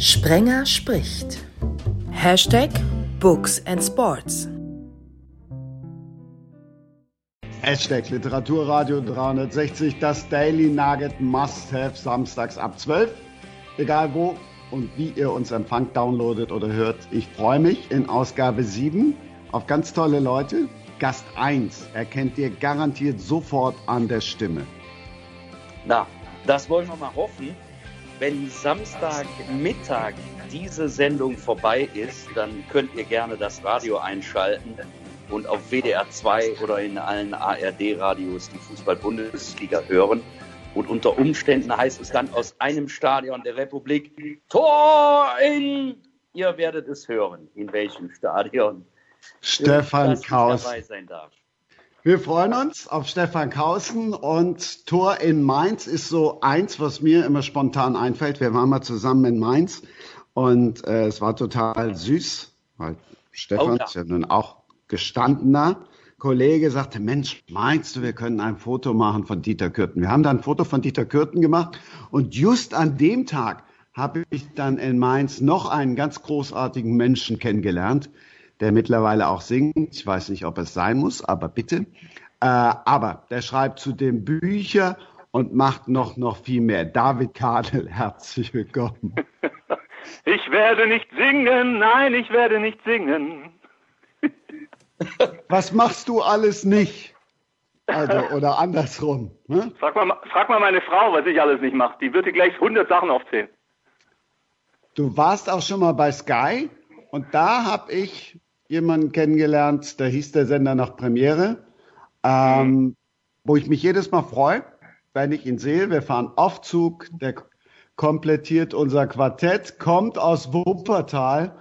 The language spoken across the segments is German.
Sprenger spricht. Hashtag Books and Sports. Hashtag Literaturradio 360, das Daily Nugget Must-Have samstags ab 12. Egal wo und wie ihr uns empfangt, downloadet oder hört. Ich freue mich in Ausgabe 7 auf ganz tolle Leute. Gast 1 erkennt ihr garantiert sofort an der Stimme. Na, das wollen wir mal hoffen. Wenn Samstagmittag diese Sendung vorbei ist, dann könnt ihr gerne das Radio einschalten und auf WDR 2 oder in allen ARD-Radios die Fußball-Bundesliga hören. Und unter Umständen heißt es dann aus einem Stadion der Republik Tor in. Ihr werdet es hören, in welchem Stadion Stefan Kaus. dabei sein darf. Wir freuen uns auf Stefan Kausen und Tor in Mainz ist so eins, was mir immer spontan einfällt. Wir waren mal zusammen in Mainz und äh, es war total süß, weil Stefan oh, ja. ist ja nun auch gestandener Kollege, sagte, Mensch, meinst du, wir können ein Foto machen von Dieter Kürten? Wir haben dann ein Foto von Dieter Kürten gemacht und just an dem Tag habe ich dann in Mainz noch einen ganz großartigen Menschen kennengelernt, der mittlerweile auch singt. Ich weiß nicht, ob es sein muss, aber bitte. Äh, aber der schreibt zudem Bücher und macht noch, noch viel mehr. David Kadel, herzlich willkommen. Ich werde nicht singen, nein, ich werde nicht singen. Was machst du alles nicht? Also, oder andersrum. Ne? Frag, mal, frag mal meine Frau, was ich alles nicht mache. Die würde gleich 100 Sachen aufzählen. Du warst auch schon mal bei Sky und da habe ich jemanden kennengelernt, da hieß der Sender nach Premiere, ähm, mhm. wo ich mich jedes Mal freue, wenn ich ihn sehe. Wir fahren Aufzug, der komplettiert unser Quartett, kommt aus Wuppertal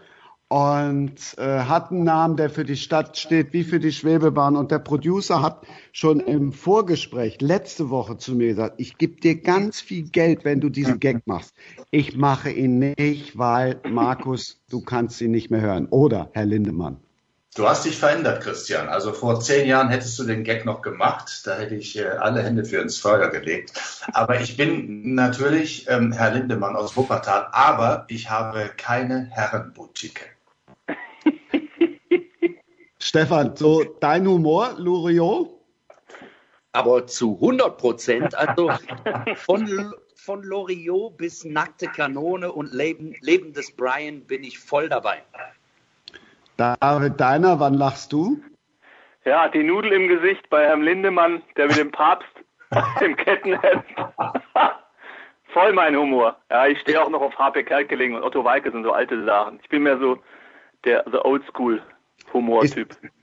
und äh, hat einen Namen, der für die Stadt steht, wie für die Schwebebahn. Und der Producer hat schon im Vorgespräch letzte Woche zu mir gesagt, ich gebe dir ganz viel Geld, wenn du diesen Gag machst. Ich mache ihn nicht, weil Markus, du kannst ihn nicht mehr hören. Oder Herr Lindemann. Du hast dich verändert, Christian. Also vor zehn Jahren hättest du den Gag noch gemacht. Da hätte ich äh, alle Hände für ins Feuer gelegt. Aber ich bin natürlich ähm, Herr Lindemann aus Wuppertal, aber ich habe keine Herrenboutique. Stefan, so dein Humor, Loriot? Aber zu 100 Prozent. Also von, von Loriot bis nackte Kanone und Leben, Leben des Brian bin ich voll dabei. David Deiner, wann lachst du? Ja, die Nudel im Gesicht bei Herrn Lindemann, der mit dem Papst im Kettenhemd. Voll mein Humor. Ja, ich stehe auch noch auf HP Kerkeling und Otto Walke sind so alte Sachen. Ich bin mehr so der the Oldschool Humortyp. Ist,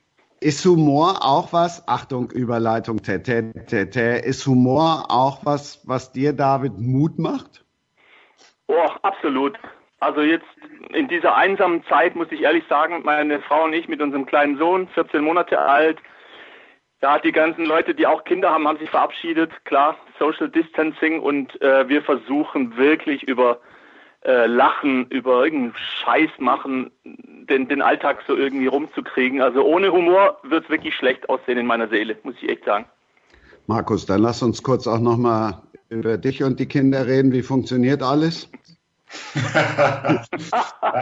ist Humor auch was, Achtung, Überleitung, tä, tä, tä, tä, ist Humor auch was, was dir, David, Mut macht? Oh, absolut. Also jetzt in dieser einsamen Zeit muss ich ehrlich sagen, meine Frau und ich mit unserem kleinen Sohn, 14 Monate alt, ja, die ganzen Leute, die auch Kinder haben, haben sich verabschiedet. Klar, Social Distancing und äh, wir versuchen wirklich über äh, Lachen, über irgendeinen Scheiß machen, den, den Alltag so irgendwie rumzukriegen. Also ohne Humor wird es wirklich schlecht aussehen in meiner Seele, muss ich echt sagen. Markus, dann lass uns kurz auch nochmal über dich und die Kinder reden. Wie funktioniert alles?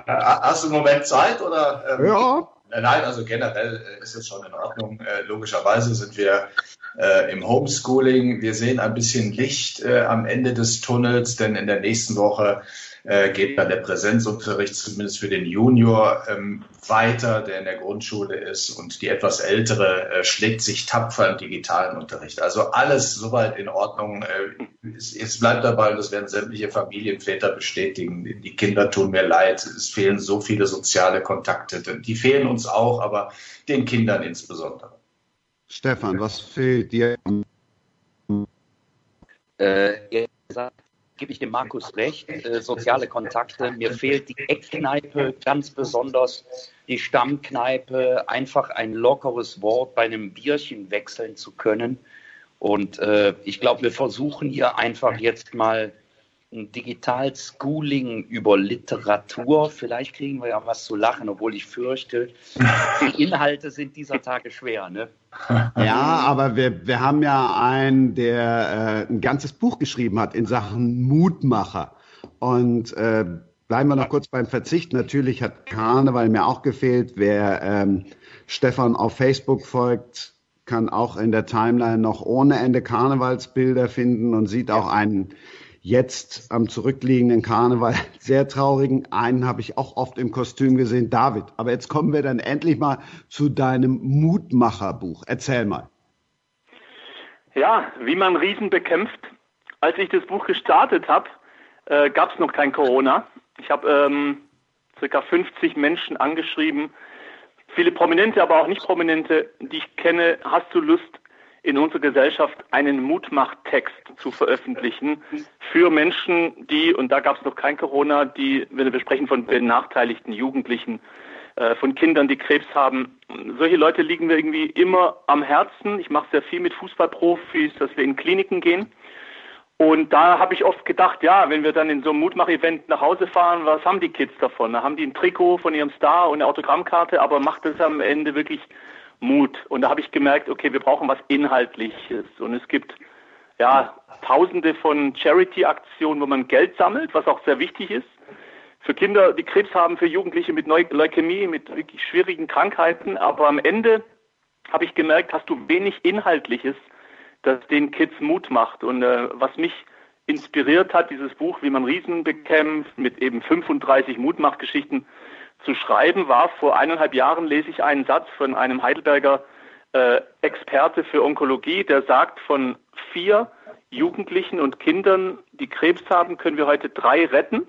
Hast du einen Moment Zeit oder? Ähm, ja. Nein, also generell äh, ist es schon in Ordnung. Äh, logischerweise sind wir äh, im Homeschooling. Wir sehen ein bisschen Licht äh, am Ende des Tunnels, denn in der nächsten Woche äh, geht dann der Präsenzunterricht zumindest für den Junior ähm, weiter, der in der Grundschule ist und die etwas ältere äh, schlägt sich tapfer im digitalen Unterricht. Also alles soweit in Ordnung. Äh, es, es bleibt dabei, und das werden sämtliche Familienväter bestätigen. Die Kinder tun mir leid. Es fehlen so viele soziale Kontakte. Die fehlen uns auch, aber den Kindern insbesondere. Stefan, was fehlt dir? Äh, gebe ich dem Markus recht, äh, soziale Kontakte. Mir fehlt die Eckkneipe ganz besonders, die Stammkneipe, einfach ein lockeres Wort bei einem Bierchen wechseln zu können. Und äh, ich glaube, wir versuchen hier einfach jetzt mal ein Digital-Schooling über Literatur. Vielleicht kriegen wir ja was zu lachen, obwohl ich fürchte, die Inhalte sind dieser Tage schwer. Ne? Ja, aber wir, wir haben ja einen, der äh, ein ganzes Buch geschrieben hat in Sachen Mutmacher. Und äh, bleiben wir noch kurz beim Verzicht. Natürlich hat Karneval mir auch gefehlt. Wer ähm, Stefan auf Facebook folgt, kann auch in der Timeline noch ohne Ende Karnevalsbilder finden und sieht auch einen jetzt am zurückliegenden Karneval sehr traurigen. Einen habe ich auch oft im Kostüm gesehen, David. Aber jetzt kommen wir dann endlich mal zu deinem Mutmacherbuch. Erzähl mal. Ja, wie man Riesen bekämpft. Als ich das Buch gestartet habe, äh, gab es noch kein Corona. Ich habe ähm, circa 50 Menschen angeschrieben, viele Prominente, aber auch nicht Prominente, die ich kenne. Hast du Lust, in unserer Gesellschaft einen Mutmachtext zu veröffentlichen für Menschen, die, und da gab es noch kein Corona, die, wir sprechen von benachteiligten Jugendlichen, äh, von Kindern, die Krebs haben. Solche Leute liegen mir irgendwie immer am Herzen. Ich mache sehr viel mit Fußballprofis, dass wir in Kliniken gehen. Und da habe ich oft gedacht, ja, wenn wir dann in so einem Mutmach-Event nach Hause fahren, was haben die Kids davon? Da haben die ein Trikot von ihrem Star und eine Autogrammkarte, aber macht es am Ende wirklich Mut. Und da habe ich gemerkt, okay, wir brauchen was Inhaltliches. Und es gibt ja tausende von Charity-Aktionen, wo man Geld sammelt, was auch sehr wichtig ist. Für Kinder, die Krebs haben, für Jugendliche mit Leukämie, mit wirklich schwierigen Krankheiten. Aber am Ende habe ich gemerkt, hast du wenig Inhaltliches, das den Kids Mut macht. Und äh, was mich inspiriert hat, dieses Buch, wie man Riesen bekämpft, mit eben 35 Mutmachgeschichten, zu schreiben war. Vor eineinhalb Jahren lese ich einen Satz von einem Heidelberger äh, Experte für Onkologie, der sagt, von vier Jugendlichen und Kindern, die Krebs haben, können wir heute drei retten.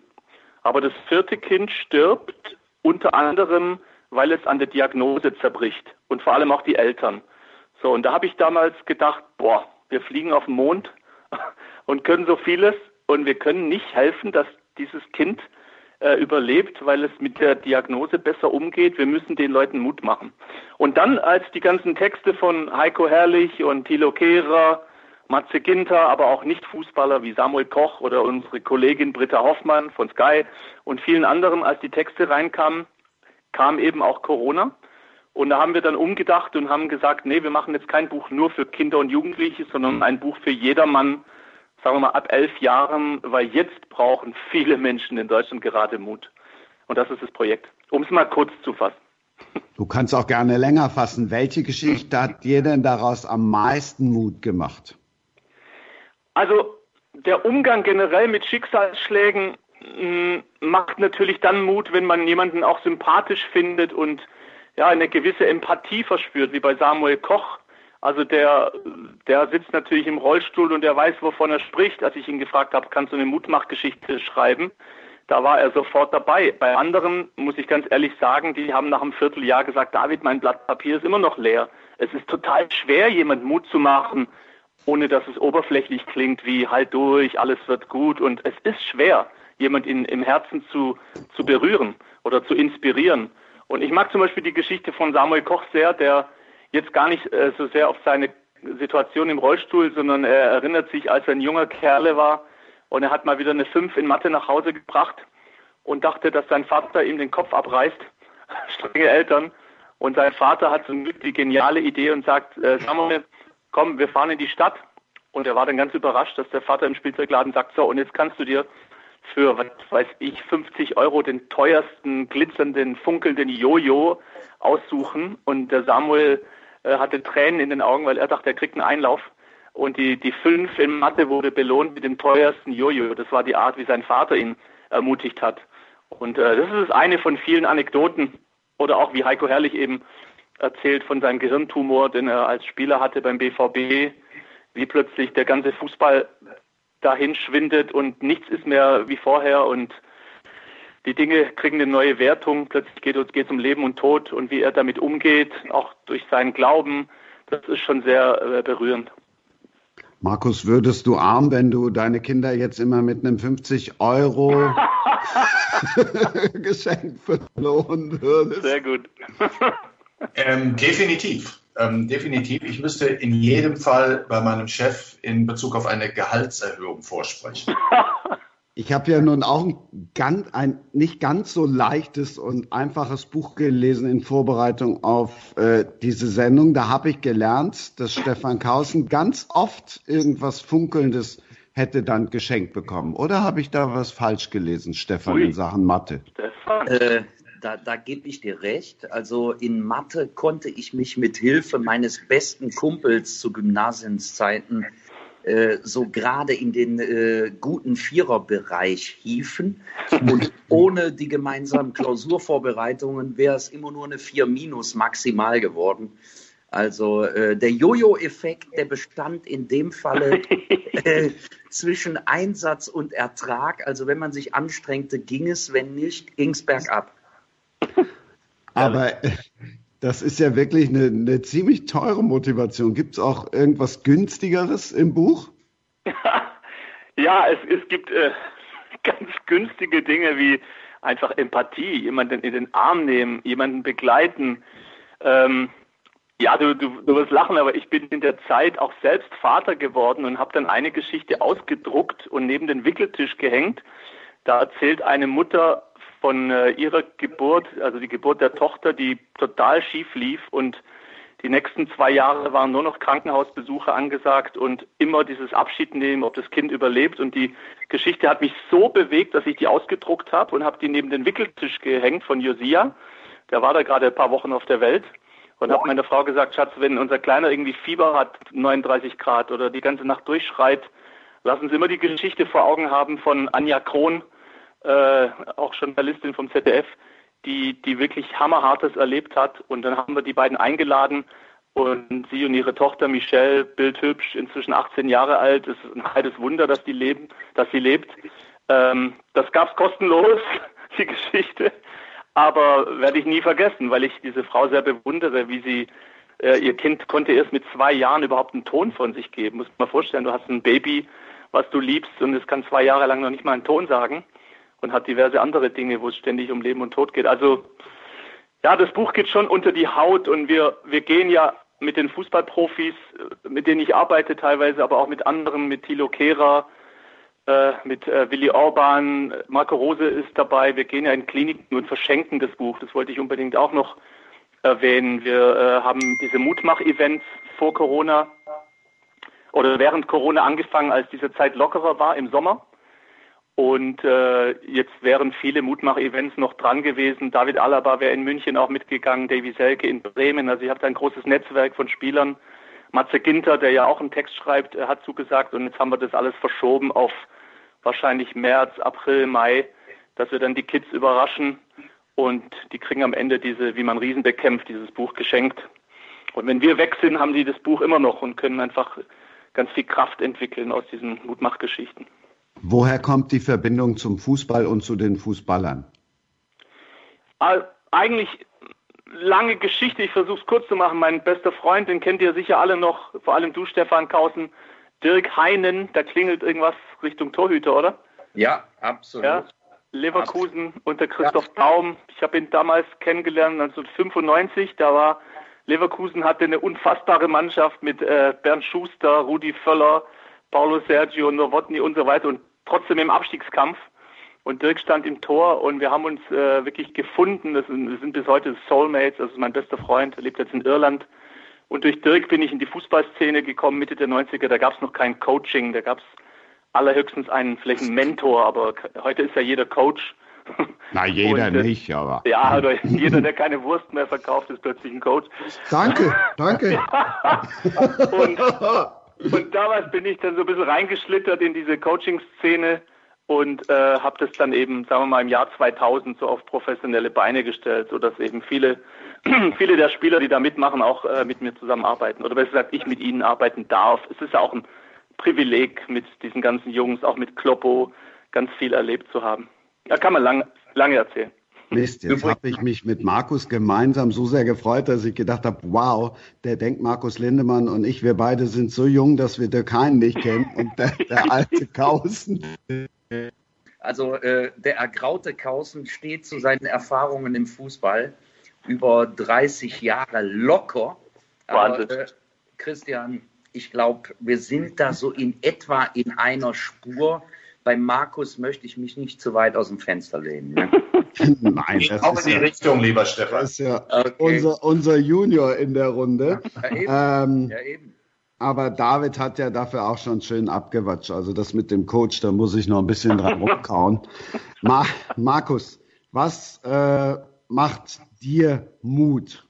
Aber das vierte Kind stirbt unter anderem, weil es an der Diagnose zerbricht und vor allem auch die Eltern. So, und da habe ich damals gedacht, boah, wir fliegen auf den Mond und können so vieles und wir können nicht helfen, dass dieses Kind äh, überlebt, weil es mit der Diagnose besser umgeht. Wir müssen den Leuten Mut machen. Und dann, als die ganzen Texte von Heiko Herrlich und Thilo Kehrer, Matze Ginter, aber auch Nicht-Fußballer wie Samuel Koch oder unsere Kollegin Britta Hoffmann von Sky und vielen anderen, als die Texte reinkamen, kam eben auch Corona. Und da haben wir dann umgedacht und haben gesagt, nee, wir machen jetzt kein Buch nur für Kinder und Jugendliche, sondern ein Buch für jedermann, sagen wir mal, ab elf Jahren, weil jetzt brauchen viele Menschen in Deutschland gerade Mut. Und das ist das Projekt. Um es mal kurz zu fassen. Du kannst auch gerne länger fassen. Welche Geschichte hat dir denn daraus am meisten Mut gemacht? Also der Umgang generell mit Schicksalsschlägen mh, mm, macht natürlich dann Mut, wenn man jemanden auch sympathisch findet und ja eine gewisse Empathie verspürt, wie bei Samuel Koch, also der, der sitzt natürlich im Rollstuhl und der weiß, wovon er spricht. Als ich ihn gefragt habe, kannst du eine Mutmachgeschichte schreiben? Da war er sofort dabei. Bei anderen muss ich ganz ehrlich sagen, die haben nach einem Vierteljahr gesagt, David, mein Blatt Papier ist immer noch leer. Es ist total schwer, jemand Mut zu machen, ohne dass es oberflächlich klingt, wie halt durch, alles wird gut. Und es ist schwer, jemand in, im Herzen zu, zu berühren oder zu inspirieren. Und ich mag zum Beispiel die Geschichte von Samuel Koch sehr, der jetzt gar nicht äh, so sehr auf seine Situation im Rollstuhl, sondern er erinnert sich, als er ein junger Kerle war und er hat mal wieder eine 5 in Mathe nach Hause gebracht und dachte, dass sein Vater ihm den Kopf abreißt. Strenge Eltern. Und sein Vater hat so die geniale Idee und sagt, äh, Samuel, komm, wir fahren in die Stadt. Und er war dann ganz überrascht, dass der Vater im Spielzeugladen sagt, so, und jetzt kannst du dir für, was weiß ich, 50 Euro den teuersten, glitzernden, funkelnden Jojo aussuchen. Und der Samuel hatte Tränen in den Augen, weil er dachte, er kriegt einen Einlauf. Und die, die fünf in Mathe wurde belohnt mit dem teuersten Jojo. Das war die Art, wie sein Vater ihn ermutigt hat. Und äh, das ist eine von vielen Anekdoten. Oder auch wie Heiko Herrlich eben erzählt von seinem Gehirntumor, den er als Spieler hatte beim BVB, wie plötzlich der ganze Fußball dahin schwindet und nichts ist mehr wie vorher und die Dinge kriegen eine neue Wertung. Plötzlich geht es um Leben und Tod und wie er damit umgeht, auch durch seinen Glauben. Das ist schon sehr äh, berührend. Markus, würdest du arm, wenn du deine Kinder jetzt immer mit einem 50 Euro Geschenk verloren würdest? Sehr gut. ähm, definitiv. Ähm, definitiv. Ich müsste in jedem Fall bei meinem Chef in Bezug auf eine Gehaltserhöhung vorsprechen. Ich habe ja nun auch ein, ganz, ein nicht ganz so leichtes und einfaches Buch gelesen in Vorbereitung auf äh, diese Sendung. Da habe ich gelernt, dass Stefan Kausen ganz oft irgendwas Funkelndes hätte dann geschenkt bekommen. Oder habe ich da was falsch gelesen, Stefan, Ui. in Sachen Mathe? Äh, da, da gebe ich dir recht. Also in Mathe konnte ich mich mit Hilfe meines besten Kumpels zu Gymnasienszeiten äh, so gerade in den äh, guten Viererbereich hieven. Und ohne die gemeinsamen Klausurvorbereitungen wäre es immer nur eine 4 minus maximal geworden. Also äh, der Jojo-Effekt, der bestand in dem Falle äh, zwischen Einsatz und Ertrag. Also wenn man sich anstrengte, ging es, wenn nicht, ging es bergab. Aber das ist ja wirklich eine, eine ziemlich teure Motivation. Gibt es auch irgendwas günstigeres im Buch? ja, es, es gibt äh, ganz günstige Dinge wie einfach Empathie, jemanden in den Arm nehmen, jemanden begleiten. Ähm, ja, du, du, du wirst lachen, aber ich bin in der Zeit auch selbst Vater geworden und habe dann eine Geschichte ausgedruckt und neben den Wickeltisch gehängt. Da erzählt eine Mutter von äh, ihrer Geburt, also die Geburt der Tochter, die total schief lief und die nächsten zwei Jahre waren nur noch Krankenhausbesuche angesagt und immer dieses Abschied nehmen, ob das Kind überlebt. Und die Geschichte hat mich so bewegt, dass ich die ausgedruckt habe und habe die neben den Wickeltisch gehängt von Josia. Der war da gerade ein paar Wochen auf der Welt und habe meiner Frau gesagt, Schatz, wenn unser Kleiner irgendwie Fieber hat, 39 Grad oder die ganze Nacht durchschreit, lass uns immer die Geschichte vor Augen haben von Anja Krohn, äh, auch Journalistin vom ZDF, die, die wirklich Hammerhartes erlebt hat. Und dann haben wir die beiden eingeladen und sie und ihre Tochter Michelle, bildhübsch, inzwischen 18 Jahre alt. Es ist ein heiles Wunder, dass die leben, dass sie lebt. Ähm, das gab's kostenlos, die Geschichte. Aber werde ich nie vergessen, weil ich diese Frau sehr bewundere, wie sie äh, ihr Kind konnte erst mit zwei Jahren überhaupt einen Ton von sich geben. Muss man vorstellen, du hast ein Baby, was du liebst und es kann zwei Jahre lang noch nicht mal einen Ton sagen und hat diverse andere Dinge, wo es ständig um Leben und Tod geht. Also ja, das Buch geht schon unter die Haut und wir, wir gehen ja mit den Fußballprofis, mit denen ich arbeite teilweise, aber auch mit anderen, mit Thilo Kehrer, äh, mit äh, Willi Orban, Marco Rose ist dabei. Wir gehen ja in Kliniken und verschenken das Buch. Das wollte ich unbedingt auch noch erwähnen. Wir äh, haben diese Mutmach-Events vor Corona oder während Corona angefangen, als diese Zeit lockerer war im Sommer. Und äh, jetzt wären viele Mutmach-Events noch dran gewesen. David Alaba wäre in München auch mitgegangen, Davy Selke in Bremen. Also ich habe ein großes Netzwerk von Spielern. Matze Ginter, der ja auch einen Text schreibt, hat zugesagt. Und jetzt haben wir das alles verschoben auf wahrscheinlich März, April, Mai, dass wir dann die Kids überraschen. Und die kriegen am Ende diese, wie man Riesen bekämpft, dieses Buch geschenkt. Und wenn wir weg sind, haben die das Buch immer noch und können einfach ganz viel Kraft entwickeln aus diesen Mutmachgeschichten. Woher kommt die Verbindung zum Fußball und zu den Fußballern? Eigentlich lange Geschichte. Ich versuche es kurz zu machen. Mein bester Freund, den kennt ihr sicher alle noch, vor allem du, Stefan Kausen. Dirk Heinen, da klingelt irgendwas Richtung Torhüter, oder? Ja, absolut. Ja, Leverkusen absolut. unter Christoph ja. Daum. Ich habe ihn damals kennengelernt, 1995. Da war Leverkusen hatte eine unfassbare Mannschaft mit äh, Bernd Schuster, Rudi Völler, Paulo Sergio Nowotny und so weiter und trotzdem im Abstiegskampf. Und Dirk stand im Tor und wir haben uns äh, wirklich gefunden. Das sind, das sind bis heute Soulmates. Das ist mein bester Freund, er lebt jetzt in Irland. Und durch Dirk bin ich in die Fußballszene gekommen, Mitte der 90er. Da gab es noch kein Coaching, da gab es allerhöchstens einen, vielleicht einen Mentor, aber heute ist ja jeder Coach. Na, jeder und, äh, nicht, aber. Ja, oder jeder, der keine Wurst mehr verkauft, ist plötzlich ein Coach. Danke, danke. und, und damals bin ich dann so ein bisschen reingeschlittert in diese Coaching-Szene und äh, habe das dann eben, sagen wir mal, im Jahr 2000 so auf professionelle Beine gestellt, sodass eben viele, viele der Spieler, die da mitmachen, auch äh, mit mir zusammenarbeiten. Oder besser gesagt, ich mit ihnen arbeiten darf. Es ist ja auch ein Privileg, mit diesen ganzen Jungs, auch mit Kloppo, ganz viel erlebt zu haben. Da kann man lang, lange erzählen. Mist, jetzt habe ich mich mit Markus gemeinsam so sehr gefreut, dass ich gedacht habe, wow, der denkt Markus Lindemann und ich, wir beide sind so jung, dass wir Dirk Hein nicht kennen und der, der alte Kausen. Also äh, der ergraute Kausen steht zu seinen Erfahrungen im Fußball über 30 Jahre locker. Aber, äh, Christian, ich glaube, wir sind da so in etwa in einer Spur. Bei Markus möchte ich mich nicht zu weit aus dem Fenster lehnen. Ne? Nein, das auch in die ja, Richtung, lieber Stefan. Das ist ja okay. unser, unser Junior in der Runde. Ja, eben. Ähm, ja, eben. aber David hat ja dafür auch schon schön abgewatscht. Also das mit dem Coach, da muss ich noch ein bisschen dran rumkauen. Ma Markus, was äh, macht dir Mut?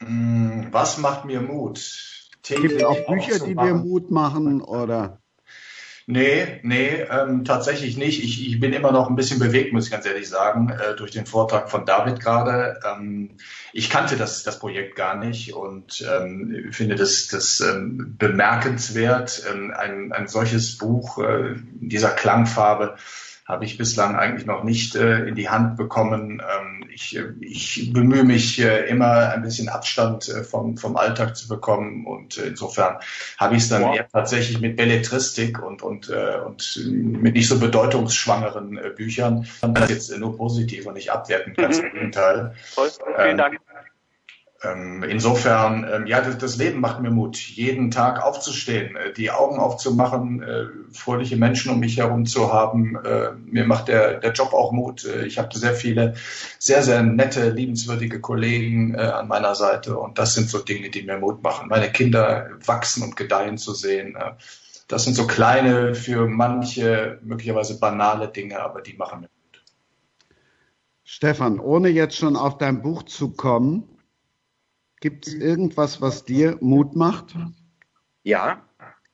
Mm, was macht mir Mut? Gibt es auch Bücher, die dir Mut machen oder? Nee, nee, ähm, tatsächlich nicht. Ich, ich bin immer noch ein bisschen bewegt, muss ich ganz ehrlich sagen, äh, durch den Vortrag von David gerade. Ähm, ich kannte das, das Projekt gar nicht und ähm, finde das, das ähm, bemerkenswert, ähm, ein, ein solches Buch äh, dieser Klangfarbe habe ich bislang eigentlich noch nicht äh, in die Hand bekommen. Ähm, ich, äh, ich bemühe mich äh, immer ein bisschen Abstand äh, vom, vom Alltag zu bekommen und äh, insofern habe ich es dann wow. eher tatsächlich mit Belletristik und, und, äh, und mit nicht so bedeutungsschwangeren Büchern. Das jetzt nur positiv und nicht abwertend, ganz mhm. im Gegenteil. Toll. Vielen ähm, Dank. Ähm, insofern, ähm, ja, das, das, Leben macht mir Mut, jeden Tag aufzustehen, äh, die Augen aufzumachen, äh, fröhliche Menschen um mich herum zu haben. Äh, mir macht der, der Job auch Mut. Ich habe sehr viele, sehr, sehr nette, liebenswürdige Kollegen an meiner Seite und das sind so Dinge, die mir Mut machen. Meine Kinder wachsen und gedeihen zu sehen. Das sind so kleine, für manche möglicherweise banale Dinge, aber die machen mir Mut. Stefan, ohne jetzt schon auf dein Buch zu kommen, Gibt es irgendwas, was dir Mut macht? Ja,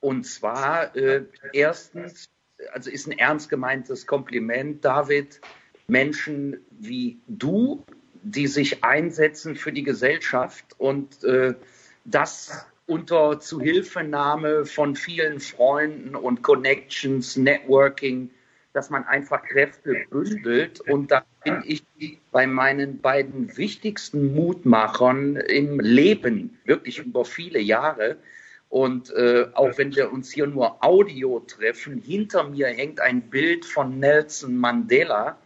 und zwar äh, erstens, also ist ein ernst gemeintes Kompliment, David, Menschen wie du, die sich einsetzen für die Gesellschaft und äh, das unter Zuhilfenahme von vielen Freunden und Connections, Networking, dass man einfach Kräfte bündelt. Und da bin ich bei meinen beiden wichtigsten Mutmachern im Leben, wirklich über viele Jahre. Und äh, auch wenn wir uns hier nur Audio treffen, hinter mir hängt ein Bild von Nelson Mandela.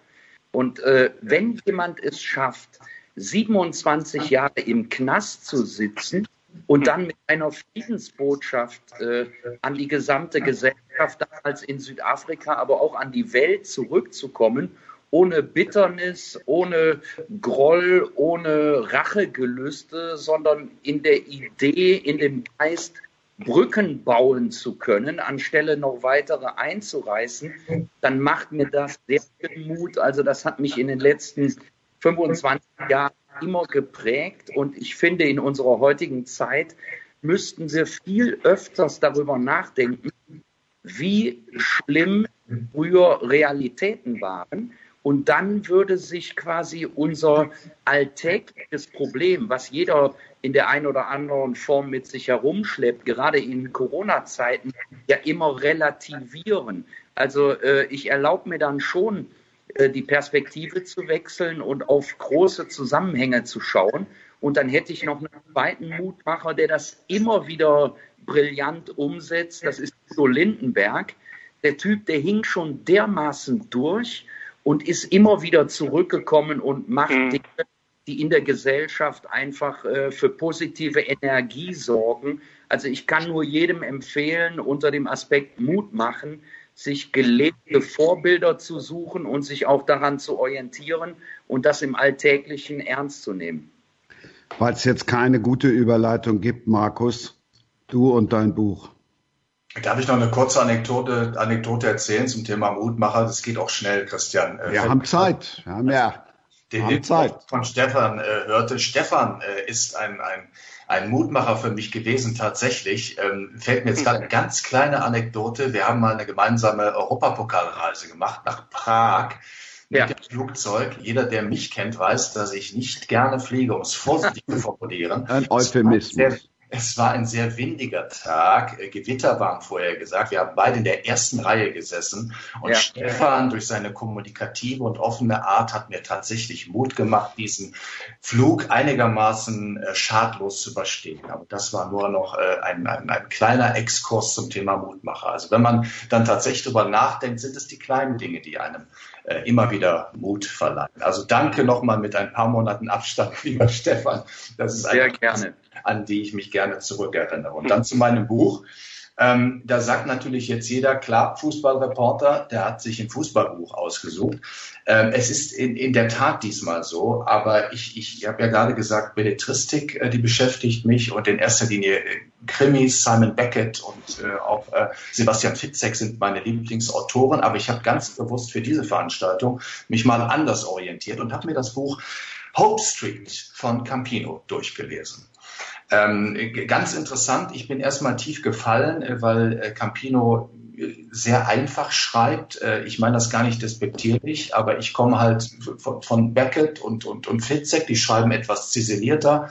Und äh, wenn jemand es schafft, 27 Jahre im Knast zu sitzen und dann mit einer Friedensbotschaft äh, an die gesamte Gesellschaft, damals in Südafrika, aber auch an die Welt zurückzukommen, ohne Bitternis, ohne Groll, ohne Rachegelüste, sondern in der Idee, in dem Geist, Brücken bauen zu können, anstelle noch weitere einzureißen, dann macht mir das sehr viel Mut. Also das hat mich in den letzten 25 Jahren immer geprägt und ich finde, in unserer heutigen Zeit müssten wir viel öfters darüber nachdenken, wie schlimm früher Realitäten waren. Und dann würde sich quasi unser alltägliches Problem, was jeder in der einen oder anderen Form mit sich herumschleppt, gerade in Corona-Zeiten, ja immer relativieren. Also äh, ich erlaube mir dann schon, die Perspektive zu wechseln und auf große Zusammenhänge zu schauen. Und dann hätte ich noch einen zweiten Mutmacher, der das immer wieder brillant umsetzt. Das ist Udo Lindenberg. Der Typ, der hing schon dermaßen durch und ist immer wieder zurückgekommen und macht mhm. Dinge, die in der Gesellschaft einfach äh, für positive Energie sorgen. Also ich kann nur jedem empfehlen, unter dem Aspekt Mut machen, sich gelebte Vorbilder zu suchen und sich auch daran zu orientieren und das im Alltäglichen ernst zu nehmen. Weil es jetzt keine gute Überleitung gibt, Markus, du und dein Buch. Darf ich noch eine kurze Anekdote, Anekdote erzählen zum Thema Mutmacher? Das geht auch schnell, Christian. Äh, Wir haben Zeit. Wir haben ja. Den Zeit. von Stefan äh, hörte. Stefan äh, ist ein, ein ein Mutmacher für mich gewesen, tatsächlich. Ähm, fällt mir jetzt gerade eine ganz kleine Anekdote. Wir haben mal eine gemeinsame Europapokalreise gemacht nach Prag mit ja. dem Flugzeug. Jeder, der mich kennt, weiß, dass ich nicht gerne fliege, um es vorsichtig zu formulieren. Ein Euphemismus. Es war ein sehr windiger Tag. Äh, Gewitter waren vorher gesagt. Wir haben beide in der ersten Reihe gesessen. Und ja. Stefan durch seine kommunikative und offene Art hat mir tatsächlich Mut gemacht, diesen Flug einigermaßen äh, schadlos zu überstehen. Aber das war nur noch äh, ein, ein, ein kleiner Exkurs zum Thema Mutmacher. Also wenn man dann tatsächlich darüber nachdenkt, sind es die kleinen Dinge, die einem immer wieder Mut verleihen. Also danke nochmal mit ein paar Monaten Abstand, lieber Stefan. Das ist Sehr gerne an die ich mich gerne zurückerinnere. Und dann zu meinem Buch. Ähm, da sagt natürlich jetzt jeder, klar, Fußballreporter, der hat sich ein Fußballbuch ausgesucht. Ähm, es ist in, in der Tat diesmal so, aber ich, ich habe ja gerade gesagt, Belletristik, äh, die beschäftigt mich und in erster Linie äh, Krimis, Simon Beckett und äh, auch äh, Sebastian Fitzek sind meine Lieblingsautoren, aber ich habe ganz bewusst für diese Veranstaltung mich mal anders orientiert und habe mir das Buch Hope Street von Campino durchgelesen. Ähm, ganz interessant, ich bin erstmal tief gefallen, äh, weil äh, Campino äh, sehr einfach schreibt. Ich meine das gar nicht despektierlich, aber ich komme halt von, Beckett und, und, und Fitzek, die schreiben etwas ziselierter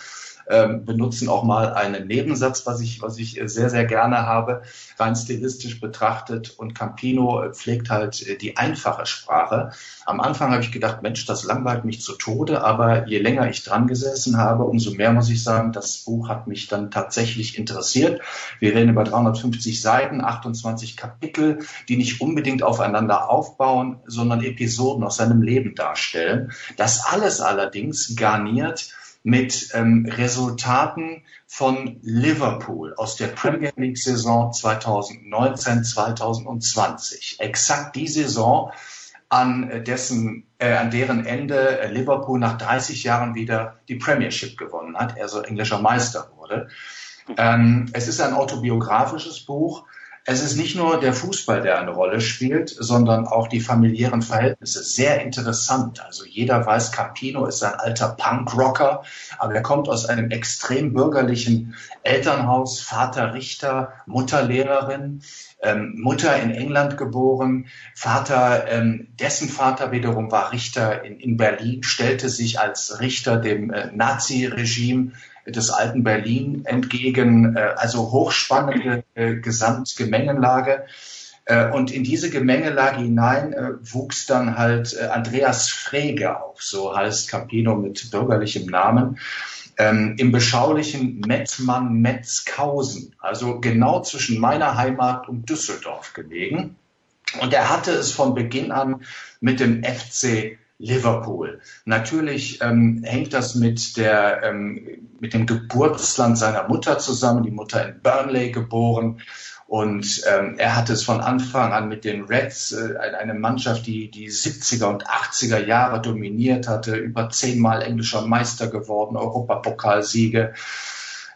ähm, benutzen auch mal einen Nebensatz, was ich, was ich sehr, sehr gerne habe, rein stilistisch betrachtet. Und Campino pflegt halt äh, die einfache Sprache. Am Anfang habe ich gedacht, Mensch, das langweilt mich zu Tode, aber je länger ich dran gesessen habe, umso mehr muss ich sagen, das Buch hat mich dann tatsächlich interessiert. Wir reden über 350 Seiten, 28 Kapitel, die nicht unbedingt aufeinander aufbauen, sondern Episoden aus seinem Leben darstellen. Das alles allerdings garniert mit ähm, Resultaten von Liverpool aus der Premier League Saison 2019-2020. Exakt die Saison, an dessen, äh, an deren Ende äh, Liverpool nach 30 Jahren wieder die Premiership gewonnen hat, also englischer Meister wurde. Ähm, es ist ein autobiografisches Buch es ist nicht nur der Fußball, der eine Rolle spielt, sondern auch die familiären Verhältnisse. Sehr interessant. Also jeder weiß, Campino ist ein alter Punkrocker, aber er kommt aus einem extrem bürgerlichen Elternhaus, Vater Richter, Mutter Lehrerin, ähm, Mutter in England geboren, Vater, ähm, dessen Vater wiederum war Richter in, in Berlin, stellte sich als Richter dem äh, Nazi-Regime des alten Berlin entgegen, äh, also hochspannende äh, Gesamtgemengenlage. Äh, und in diese Gemengelage hinein wuchs dann halt Andreas Frege auf, so heißt Campino mit bürgerlichem Namen, ähm, im beschaulichen Mettmann-Metzkausen, also genau zwischen meiner Heimat und Düsseldorf gelegen. Und er hatte es von Beginn an mit dem FC Liverpool. Natürlich ähm, hängt das mit, der, ähm, mit dem Geburtsland seiner Mutter zusammen. Die Mutter in Burnley geboren. Und ähm, er hatte es von Anfang an mit den Reds, äh, eine Mannschaft, die die 70er und 80er Jahre dominiert hatte, über zehnmal englischer Meister geworden, Europapokalsiege.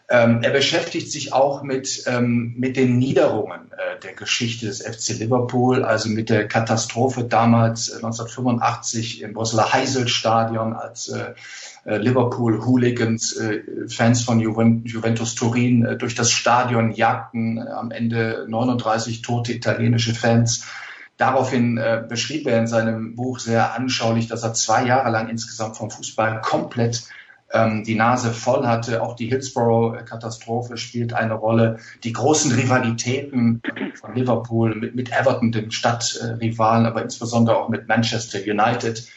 Ähm, er beschäftigt sich auch mit, ähm, mit den Niederungen äh, der Geschichte des FC Liverpool, also mit der Katastrophe damals äh, 1985 im Brüsseler Heiselstadion, als äh, äh Liverpool-Hooligans, äh, Fans von Juventus Turin äh, durch das Stadion jagten, am Ende 39 tote italienische Fans. Daraufhin äh, beschrieb er in seinem Buch sehr anschaulich, dass er zwei Jahre lang insgesamt vom Fußball komplett ähm, die Nase voll hatte. Auch die Hillsborough-Katastrophe spielt eine Rolle. Die großen Rivalitäten von Liverpool mit, mit Everton, dem Stadtrivalen, aber insbesondere auch mit Manchester United.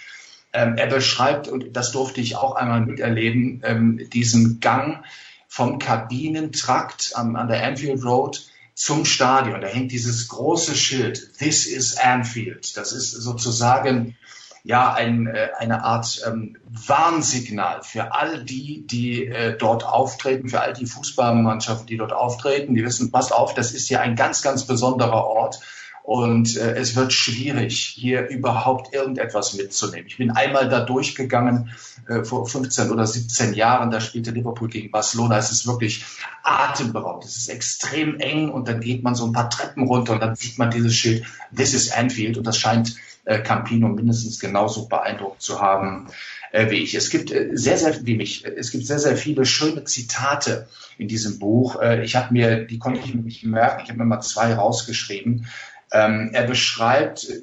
Ähm, er beschreibt, und das durfte ich auch einmal miterleben, ähm, diesen Gang vom Kabinentrakt an, an der Anfield Road zum Stadion. Da hängt dieses große Schild, This is Anfield. Das ist sozusagen ja ein, äh, eine Art ähm, Warnsignal für all die, die äh, dort auftreten, für all die Fußballmannschaften, die dort auftreten. Die wissen, passt auf, das ist hier ein ganz, ganz besonderer Ort. Und äh, es wird schwierig, hier überhaupt irgendetwas mitzunehmen. Ich bin einmal da durchgegangen äh, vor 15 oder 17 Jahren. Da spielte Liverpool gegen Barcelona. Es ist wirklich atemberaubend. Es ist extrem eng und dann geht man so ein paar Treppen runter und dann sieht man dieses Schild This is Anfield und das scheint äh, Campino mindestens genauso beeindruckt zu haben äh, wie ich. Es gibt äh, sehr, sehr, wie mich, es gibt sehr, sehr viele schöne Zitate in diesem Buch. Äh, ich habe mir, die konnte ich mir nicht merken, ich habe mir mal zwei rausgeschrieben. Ähm, er beschreibt äh,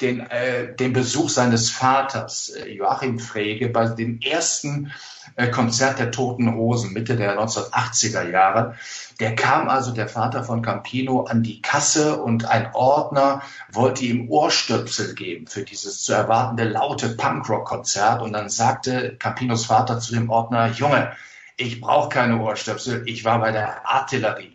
den, äh, den Besuch seines Vaters, äh, Joachim Frege, bei dem ersten äh, Konzert der Toten Hosen Mitte der 1980er Jahre. Der kam also, der Vater von Campino, an die Kasse und ein Ordner wollte ihm Ohrstöpsel geben für dieses zu erwartende laute Punkrock-Konzert. Und dann sagte Campinos Vater zu dem Ordner, Junge, ich brauche keine Ohrstöpsel, ich war bei der Artillerie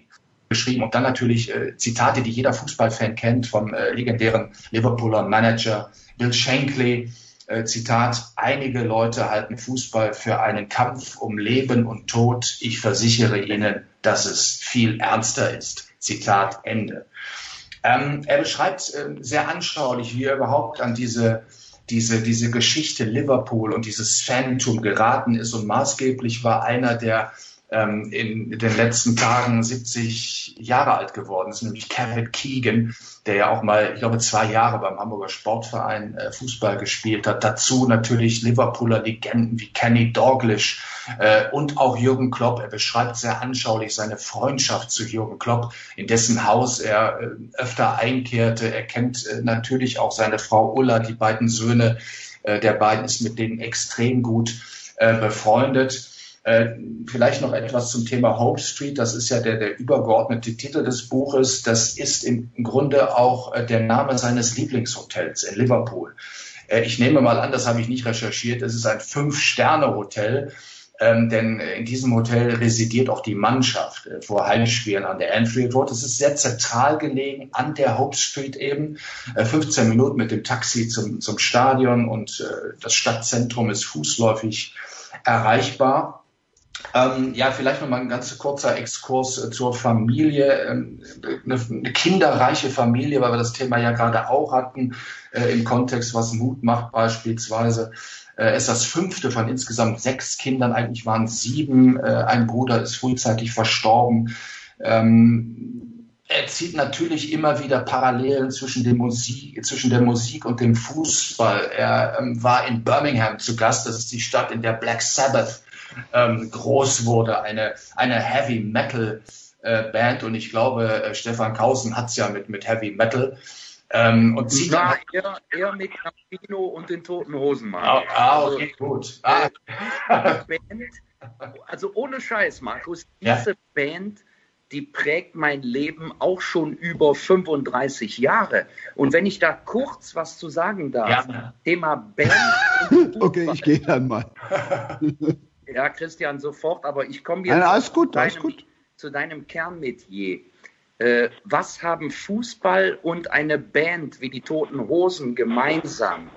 geschrieben. Und dann natürlich äh, Zitate, die jeder Fußballfan kennt vom äh, legendären Liverpooler Manager Bill Shankly. Äh, Zitat, einige Leute halten Fußball für einen Kampf um Leben und Tod. Ich versichere Ihnen, dass es viel ernster ist. Zitat Ende. Ähm, er beschreibt äh, sehr anschaulich, wie er überhaupt an diese, diese, diese Geschichte Liverpool und dieses Phantom geraten ist und maßgeblich war einer der ähm, in den letzten Tagen 70 Jahre alt geworden ist, nämlich Kevin Keegan, der ja auch mal, ich glaube, zwei Jahre beim Hamburger Sportverein äh, Fußball gespielt hat. Dazu natürlich Liverpooler Legenden wie Kenny Dalglish äh, und auch Jürgen Klopp. Er beschreibt sehr anschaulich seine Freundschaft zu Jürgen Klopp, in dessen Haus er äh, öfter einkehrte. Er kennt äh, natürlich auch seine Frau Ulla, die beiden Söhne äh, der beiden ist mit denen extrem gut äh, befreundet. Äh, vielleicht noch etwas zum Thema Hope Street. Das ist ja der, der übergeordnete Titel des Buches. Das ist im Grunde auch äh, der Name seines Lieblingshotels in Liverpool. Äh, ich nehme mal an, das habe ich nicht recherchiert. Es ist ein Fünf-Sterne-Hotel. Ähm, denn in diesem Hotel residiert auch die Mannschaft vor Heimspielen an der Anfield Road. Es ist sehr zentral gelegen an der Hope Street eben. Äh, 15 Minuten mit dem Taxi zum, zum Stadion und das Stadtzentrum ist fußläufig erreichbar. Ähm, ja, vielleicht noch mal ein ganz kurzer Exkurs äh, zur Familie. Ähm, eine, eine, kinderreiche Familie, weil wir das Thema ja gerade auch hatten, äh, im Kontext, was Mut macht beispielsweise. Äh, ist das fünfte von insgesamt sechs Kindern. Eigentlich waren sieben. Äh, ein Bruder ist frühzeitig verstorben. Ähm, er zieht natürlich immer wieder Parallelen zwischen, Musik, zwischen der Musik und dem Fußball. Er ähm, war in Birmingham zu Gast. Das ist die Stadt, in der Black Sabbath ähm, groß wurde, eine, eine Heavy Metal äh, Band und ich glaube, äh, Stefan Kausen hat es ja mit, mit Heavy Metal. Ähm, und sie war eher, eher mit Campino und den Toten Hosen mal. Ah, ah okay, also, gut. Ah. Band, also ohne Scheiß, Markus, diese ja. Band, die prägt mein Leben auch schon über 35 Jahre. Und wenn ich da kurz was zu sagen darf, ja. Thema Band. okay, ich gehe dann mal. Ja, Christian, sofort, aber ich komme jetzt ja, alles gut, alles gut. zu deinem Kernmetier. Äh, was haben Fußball und eine Band wie die Toten Hosen gemeinsam?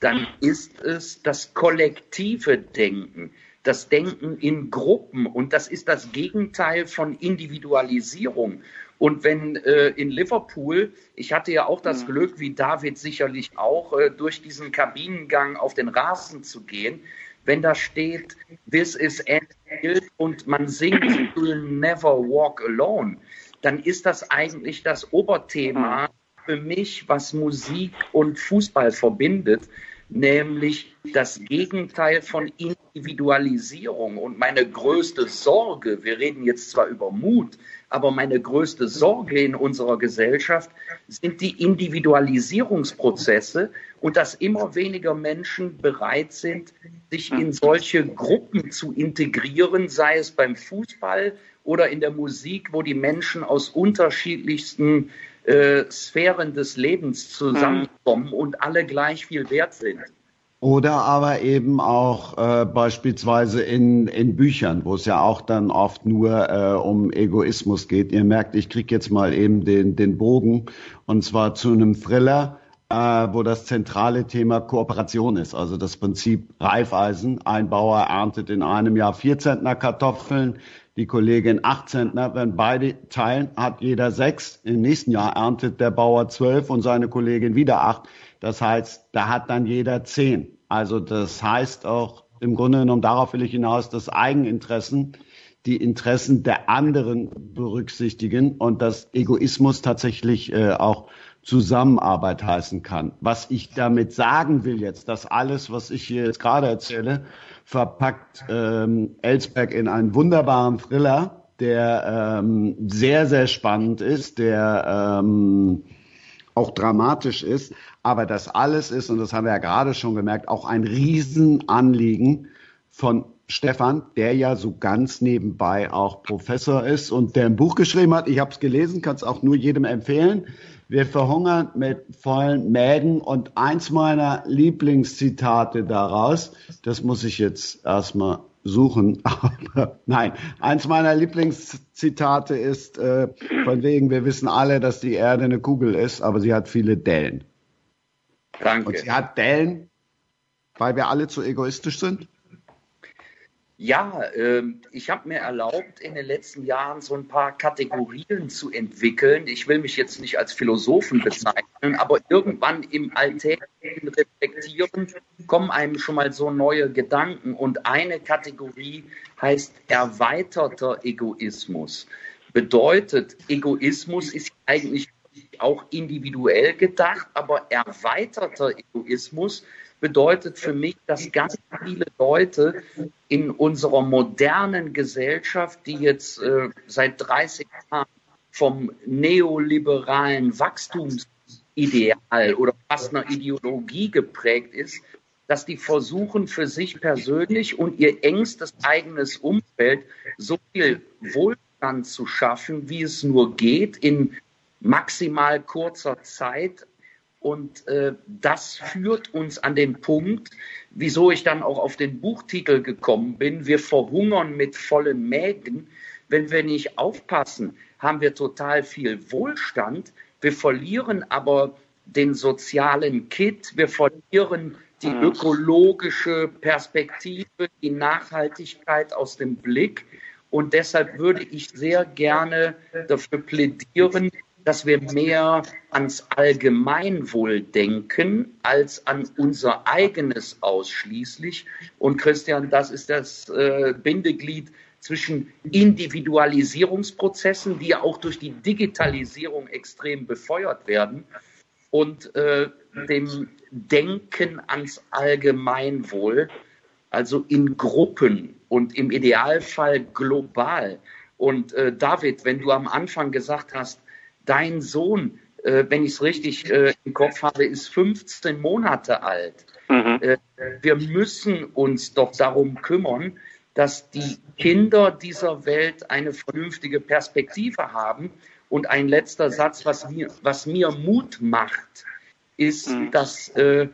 Dann ist es das kollektive Denken, das Denken in Gruppen und das ist das Gegenteil von Individualisierung. Und wenn äh, in Liverpool, ich hatte ja auch das Glück, wie David sicherlich auch, äh, durch diesen Kabinengang auf den Rasen zu gehen, wenn da steht, this is Anfield und man singt You'll Never Walk Alone, dann ist das eigentlich das Oberthema für mich, was Musik und Fußball verbindet, nämlich das Gegenteil von Individualisierung. Und meine größte Sorge, wir reden jetzt zwar über Mut, aber meine größte Sorge in unserer Gesellschaft sind die Individualisierungsprozesse und dass immer weniger Menschen bereit sind, sich in solche Gruppen zu integrieren, sei es beim Fußball oder in der Musik, wo die Menschen aus unterschiedlichsten äh, Sphären des Lebens zusammenkommen und alle gleich viel wert sind. Oder aber eben auch äh, beispielsweise in, in Büchern, wo es ja auch dann oft nur äh, um Egoismus geht. Ihr merkt, ich kriege jetzt mal eben den, den Bogen und zwar zu einem Thriller, äh, wo das zentrale Thema Kooperation ist. Also das Prinzip Reifeisen. Ein Bauer erntet in einem Jahr vier Zentner Kartoffeln, die Kollegin acht Zentner. Wenn beide teilen, hat jeder sechs. Im nächsten Jahr erntet der Bauer zwölf und seine Kollegin wieder acht. Das heißt, da hat dann jeder zehn. Also das heißt auch im Grunde genommen, darauf will ich hinaus, dass Eigeninteressen die Interessen der anderen berücksichtigen und dass Egoismus tatsächlich äh, auch Zusammenarbeit heißen kann. Was ich damit sagen will jetzt, dass alles, was ich hier jetzt gerade erzähle, verpackt ähm, Ellsberg in einen wunderbaren Thriller, der ähm, sehr, sehr spannend ist, der ähm, auch dramatisch ist, aber das alles ist, und das haben wir ja gerade schon gemerkt, auch ein Riesenanliegen von Stefan, der ja so ganz nebenbei auch Professor ist und der ein Buch geschrieben hat. Ich habe es gelesen, kann es auch nur jedem empfehlen. Wir verhungern mit vollen Mägen und eins meiner Lieblingszitate daraus, das muss ich jetzt erstmal suchen, aber nein, eins meiner Lieblingszitate ist äh, von wegen, wir wissen alle, dass die Erde eine Kugel ist, aber sie hat viele Dellen. Danke. Und sie hat Dellen, weil wir alle zu egoistisch sind? Ja, äh, ich habe mir erlaubt, in den letzten Jahren so ein paar Kategorien zu entwickeln. Ich will mich jetzt nicht als Philosophen bezeichnen, aber irgendwann im alltäglichen Reflektieren kommen einem schon mal so neue Gedanken. Und eine Kategorie heißt erweiterter Egoismus. Bedeutet, Egoismus ist eigentlich auch individuell gedacht, aber erweiterter Egoismus bedeutet für mich, dass ganz viele Leute in unserer modernen Gesellschaft, die jetzt äh, seit 30 Jahren vom neoliberalen Wachstumsideal oder fast einer Ideologie geprägt ist, dass die versuchen, für sich persönlich und ihr engstes eigenes Umfeld so viel Wohlstand zu schaffen, wie es nur geht, in maximal kurzer Zeit und äh, das führt uns an den Punkt, wieso ich dann auch auf den Buchtitel gekommen bin. Wir verhungern mit vollen Mägen. Wenn wir nicht aufpassen, haben wir total viel Wohlstand. Wir verlieren aber den sozialen Kit. Wir verlieren die ökologische Perspektive, die Nachhaltigkeit aus dem Blick. Und deshalb würde ich sehr gerne dafür plädieren, dass wir mehr ans Allgemeinwohl denken als an unser eigenes ausschließlich. Und Christian, das ist das äh, Bindeglied zwischen Individualisierungsprozessen, die ja auch durch die Digitalisierung extrem befeuert werden, und äh, dem Denken ans Allgemeinwohl, also in Gruppen und im Idealfall global. Und äh, David, wenn du am Anfang gesagt hast, dein Sohn, äh, wenn ich es richtig äh, im Kopf habe, ist 15 Monate alt. Mhm. Äh, wir müssen uns doch darum kümmern, dass die Kinder dieser Welt eine vernünftige Perspektive haben. Und ein letzter Satz, was mir, was mir Mut macht, ist, mhm. dass äh,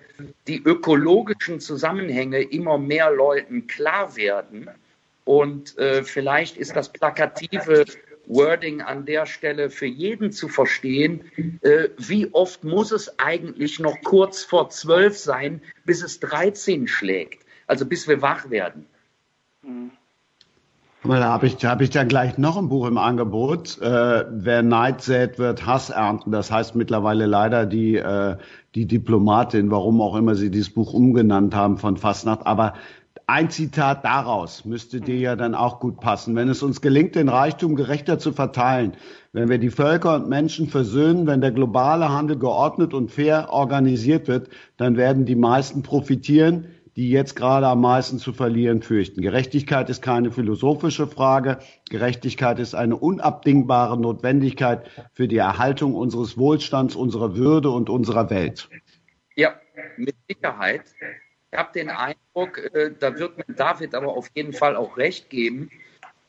die ökologischen Zusammenhänge immer mehr Leuten klar werden. Und äh, vielleicht ist das plakative Wording an der Stelle für jeden zu verstehen. Äh, wie oft muss es eigentlich noch kurz vor zwölf sein, bis es 13 schlägt? Also bis wir wach werden. Da habe ich, hab ich dann gleich noch ein Buch im Angebot. Äh, wer Neid sät, wird Hass ernten. Das heißt mittlerweile leider die, äh, die Diplomatin, warum auch immer sie dieses Buch umgenannt haben von Fastnacht. Aber ein Zitat daraus müsste dir ja dann auch gut passen. Wenn es uns gelingt, den Reichtum gerechter zu verteilen, wenn wir die Völker und Menschen versöhnen, wenn der globale Handel geordnet und fair organisiert wird, dann werden die meisten profitieren, die jetzt gerade am meisten zu verlieren fürchten. Gerechtigkeit ist keine philosophische Frage. Gerechtigkeit ist eine unabdingbare Notwendigkeit für die Erhaltung unseres Wohlstands, unserer Würde und unserer Welt. Ja, mit Sicherheit. Ich habe den Eindruck, äh, da wird mir David aber auf jeden Fall auch recht geben,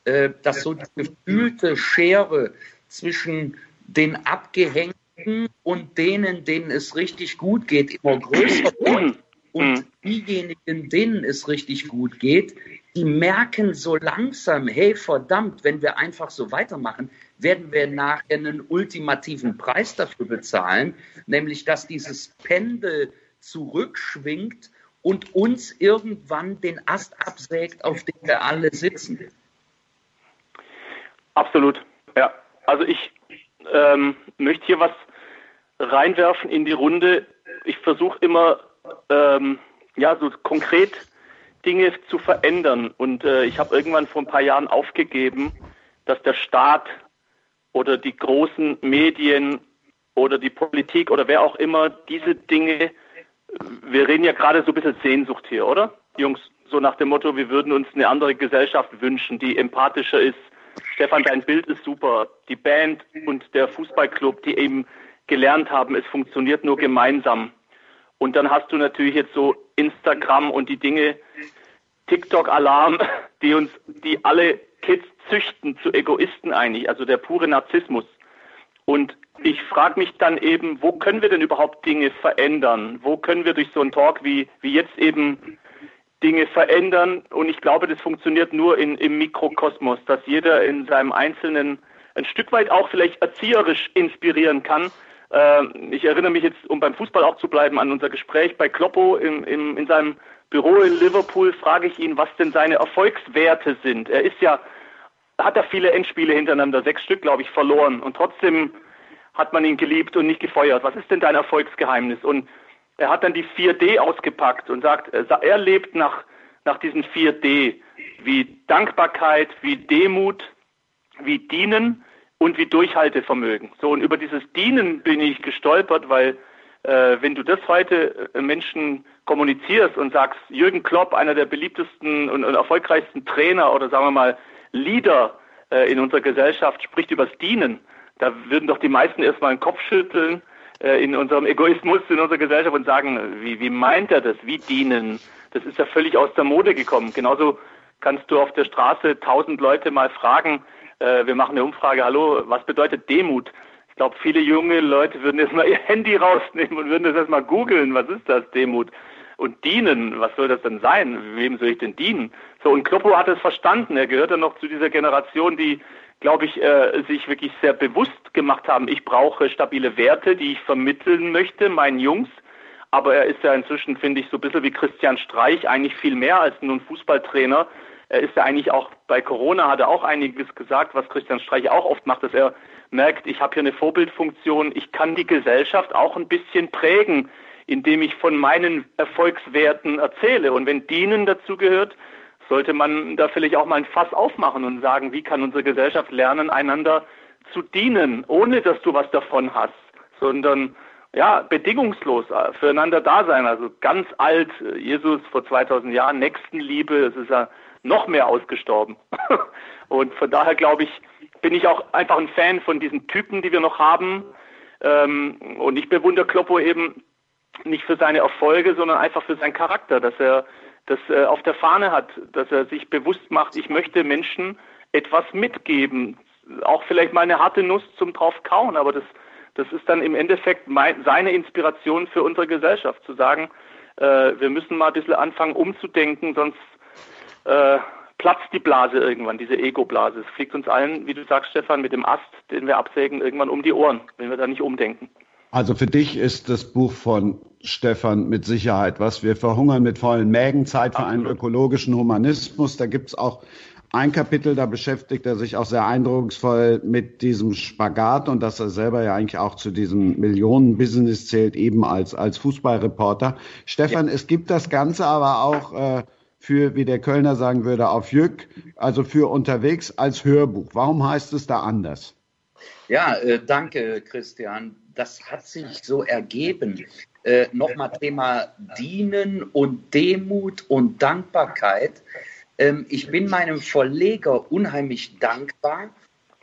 äh, dass so die gefühlte Schere zwischen den Abgehängten und denen, denen es richtig gut geht, immer größer wird. Und mhm. diejenigen, denen es richtig gut geht, die merken so langsam, hey verdammt, wenn wir einfach so weitermachen, werden wir nachher einen ultimativen Preis dafür bezahlen, nämlich dass dieses Pendel zurückschwingt und uns irgendwann den Ast absägt, auf dem wir alle sitzen. Absolut, ja. Also ich ähm, möchte hier was reinwerfen in die Runde. Ich versuche immer, ähm, ja, so konkret Dinge zu verändern. Und äh, ich habe irgendwann vor ein paar Jahren aufgegeben, dass der Staat oder die großen Medien oder die Politik oder wer auch immer diese Dinge wir reden ja gerade so ein bisschen Sehnsucht hier, oder? Jungs, so nach dem Motto, wir würden uns eine andere Gesellschaft wünschen, die empathischer ist. Stefan, dein Bild ist super. Die Band und der Fußballclub, die eben gelernt haben, es funktioniert nur gemeinsam. Und dann hast du natürlich jetzt so Instagram und die Dinge, TikTok-Alarm, die uns, die alle Kids züchten zu Egoisten eigentlich, also der pure Narzissmus. Und ich frage mich dann eben, wo können wir denn überhaupt Dinge verändern? Wo können wir durch so einen Talk wie, wie jetzt eben Dinge verändern? Und ich glaube, das funktioniert nur in, im Mikrokosmos, dass jeder in seinem Einzelnen ein Stück weit auch vielleicht erzieherisch inspirieren kann, Äh, ich erinnere mich jetzt, um beim Fußball auch zu bleiben, an unser Gespräch bei Kloppo im, im, in seinem Büro in Liverpool, frage ich ihn, was denn seine Erfolgswerte sind. Er ist ja, hat er viele Endspiele hintereinander, sechs Stück, glaube ich, verloren und trotzdem hat man ihn geliebt und nicht gefeuert. Was ist denn dein Erfolgsgeheimnis? Und er hat dann die 4D ausgepackt und sagt, er lebt nach, nach diesen 4D, wie Dankbarkeit, wie Demut, wie Dienen und wie Durchhaltevermögen. So, und über dieses Dienen bin ich gestolpert, weil äh, wenn du das heute äh, Menschen kommunizierst und sagst, Jürgen Klopp, einer der beliebtesten und, und erfolgreichsten Trainer oder sagen wir mal Leader äh, in unserer Gesellschaft, spricht übers Dienen, da würden doch die meisten erstmal den Kopf schütteln äh, in unserem Egoismus in unserer Gesellschaft und sagen, wie, wie meint er das? Wie dienen? Das ist ja völlig aus der Mode gekommen. Genauso kannst du auf der Straße tausend Leute mal fragen, äh, wir machen eine Umfrage, hallo, was bedeutet Demut? Ich glaube, viele junge Leute würden jetzt mal ihr Handy rausnehmen und würden das erstmal googeln, was ist das, Demut? Und dienen, was soll das denn sein? Wem soll ich denn dienen? So, und Kloppo hat es verstanden. Er gehört dann noch zu dieser Generation, die glaube ich, äh, sich wirklich sehr bewusst gemacht haben, ich brauche stabile Werte, die ich vermitteln möchte, meinen Jungs. Aber er ist ja inzwischen, finde ich, so ein bisschen wie Christian Streich, eigentlich viel mehr als nur ein Fußballtrainer. Er ist ja eigentlich auch bei Corona hat er auch einiges gesagt, was Christian Streich auch oft macht, dass er merkt, ich habe hier eine Vorbildfunktion, ich kann die Gesellschaft auch ein bisschen prägen, indem ich von meinen Erfolgswerten erzähle. Und wenn Dienen dazu gehört, sollte man da vielleicht auch mal ein Fass aufmachen und sagen, wie kann unsere Gesellschaft lernen, einander zu dienen, ohne dass du was davon hast, sondern ja, bedingungslos füreinander da sein. Also ganz alt, Jesus vor 2000 Jahren, Nächstenliebe, das ist ja noch mehr ausgestorben. und von daher glaube ich, bin ich auch einfach ein Fan von diesen Typen, die wir noch haben. Ähm, und ich bewundere Kloppo eben nicht für seine Erfolge, sondern einfach für seinen Charakter, dass er das äh, auf der Fahne hat, dass er sich bewusst macht, ich möchte Menschen etwas mitgeben. Auch vielleicht mal eine harte Nuss zum drauf kauen, aber das, das ist dann im Endeffekt mein, seine Inspiration für unsere Gesellschaft, zu sagen, äh, wir müssen mal ein bisschen anfangen umzudenken, sonst äh, platzt die Blase irgendwann, diese Ego-Blase. Es fliegt uns allen, wie du sagst, Stefan, mit dem Ast, den wir absägen, irgendwann um die Ohren, wenn wir da nicht umdenken. Also für dich ist das Buch von Stefan mit Sicherheit was. Wir verhungern mit vollen Mägen, Zeit für einen ökologischen Humanismus. Da gibt's auch ein Kapitel, da beschäftigt er sich auch sehr eindrucksvoll mit diesem Spagat und dass er selber ja eigentlich auch zu diesem Millionen-Business zählt, eben als, als Fußballreporter. Stefan, ja. es gibt das Ganze aber auch äh, für, wie der Kölner sagen würde, auf Jück, also für unterwegs als Hörbuch. Warum heißt es da anders? Ja, äh, danke, Christian das hat sich so ergeben. Äh, Nochmal Thema Dienen und Demut und Dankbarkeit. Ähm, ich bin meinem Verleger unheimlich dankbar,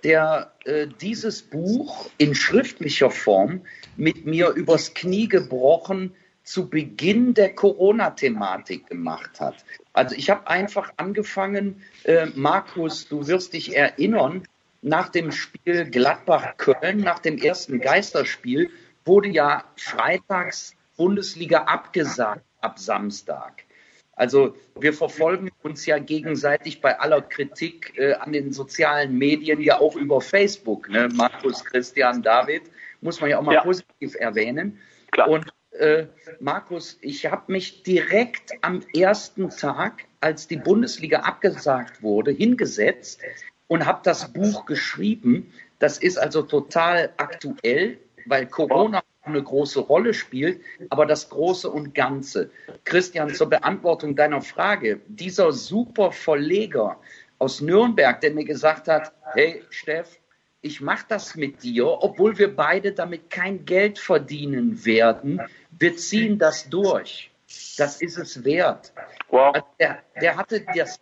der äh, dieses Buch in schriftlicher Form mit mir übers Knie gebrochen zu Beginn der Corona-Thematik gemacht hat. Also ich habe einfach angefangen, äh, Markus, du wirst dich erinnern, nach dem Spiel Gladbach-Köln, nach dem ersten Geisterspiel, wurde ja freitags Bundesliga abgesagt ab Samstag. Also wir verfolgen uns ja gegenseitig bei aller Kritik äh, an den sozialen Medien ja auch über Facebook. Ne? Markus, Christian, David, muss man ja auch mal ja. positiv erwähnen. Klar. Und äh, Markus, ich habe mich direkt am ersten Tag, als die Bundesliga abgesagt wurde, hingesetzt und habe das Buch geschrieben. Das ist also total aktuell, weil Corona eine große Rolle spielt, aber das Große und Ganze. Christian, zur Beantwortung deiner Frage, dieser super Verleger aus Nürnberg, der mir gesagt hat, hey Steff, ich mache das mit dir, obwohl wir beide damit kein Geld verdienen werden. Wir ziehen das durch. Das ist es wert. Wow. Also der, der hatte das,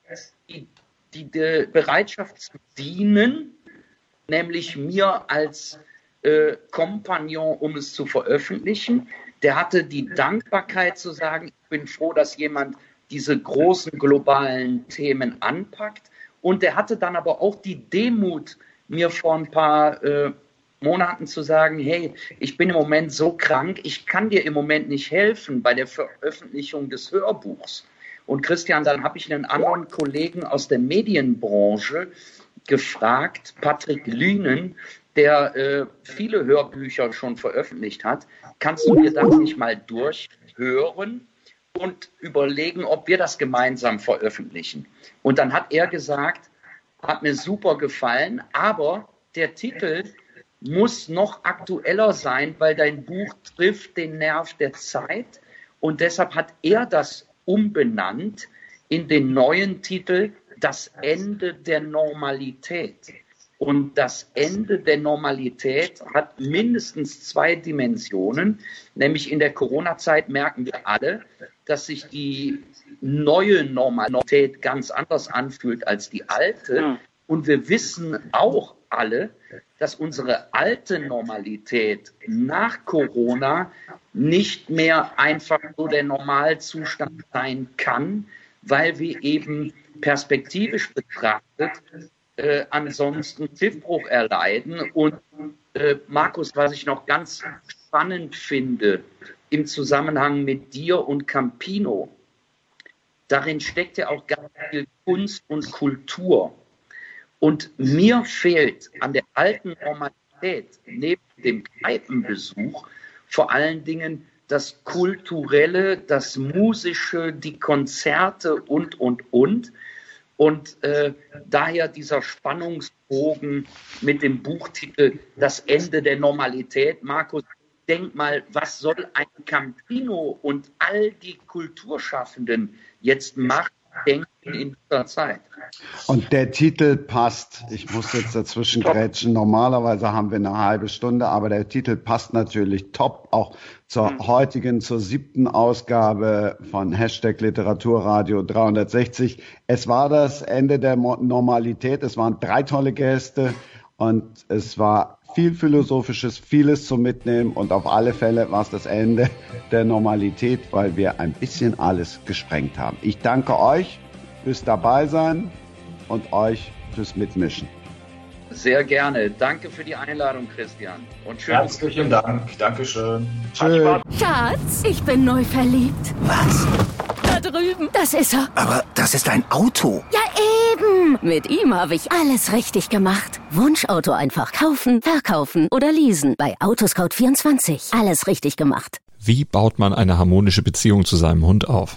die, die, die Bereitschaft zu dienen, nämlich mir als äh, Kompagnon, um es zu veröffentlichen. Der hatte die Dankbarkeit zu sagen, ich bin froh, dass jemand diese großen globalen Themen anpackt. Und der hatte dann aber auch die Demut, mir vor ein paar äh, Monaten zu sagen, hey, ich bin im Moment so krank, ich kann dir im Moment nicht helfen bei der Veröffentlichung des Hörbuchs. Und Christian, dann habe ich einen anderen Kollegen aus der Medienbranche gefragt, Patrick Lünen, der äh, viele Hörbücher schon veröffentlicht hat. Kannst du dir das nicht mal durchhören und überlegen, ob wir das gemeinsam veröffentlichen? Und dann hat er gesagt, hat mir super gefallen, aber der Titel muss noch aktueller sein, weil dein Buch trifft den Nerv der Zeit. Und deshalb hat er das umbenannt in den neuen Titel Das Ende der Normalität. Und das Ende der Normalität hat mindestens zwei Dimensionen. Nämlich in der Corona-Zeit merken wir alle, dass sich die neue Normalität ganz anders anfühlt als die alte. Und wir wissen auch alle, dass unsere alte Normalität nach Corona nicht mehr einfach so der Normalzustand sein kann, weil wir eben perspektivisch betrachtet äh, ansonsten Schiffbruch erleiden. Und äh, Markus, was ich noch ganz spannend finde im Zusammenhang mit dir und Campino, darin steckt ja auch ganz viel Kunst und Kultur. Und mir fehlt an der alten Normalität neben dem Kneipenbesuch vor allen Dingen das Kulturelle, das Musische, die Konzerte und, und, und. Und äh, daher dieser Spannungsbogen mit dem Buchtitel Das Ende der Normalität. Markus, denk mal, was soll ein Campino und all die Kulturschaffenden jetzt machen, denken in dieser Zeit? Und der Titel passt. Ich muss jetzt dazwischen grätschen. Normalerweise haben wir eine halbe Stunde, aber der Titel passt natürlich top auch zur mhm. heutigen, zur siebten Ausgabe von Hashtag Literaturradio 360. Es war das Ende der Normalität. Es waren drei tolle Gäste und es war viel Philosophisches, vieles zum Mitnehmen und auf alle Fälle war es das Ende der Normalität, weil wir ein bisschen alles gesprengt haben. Ich danke euch fürs Dabeisein und euch fürs Mitmischen. Sehr gerne. Danke für die Einladung, Christian. Und schön. Herzlichen Dank. Dankeschön. Tschüss. Schatz, ich bin neu verliebt. Was? Da drüben. Das ist er. Aber das ist ein Auto. Ja, eben. Mit ihm habe ich alles richtig gemacht. Wunschauto einfach kaufen, verkaufen oder leasen. Bei Autoscout24. Alles richtig gemacht. Wie baut man eine harmonische Beziehung zu seinem Hund auf?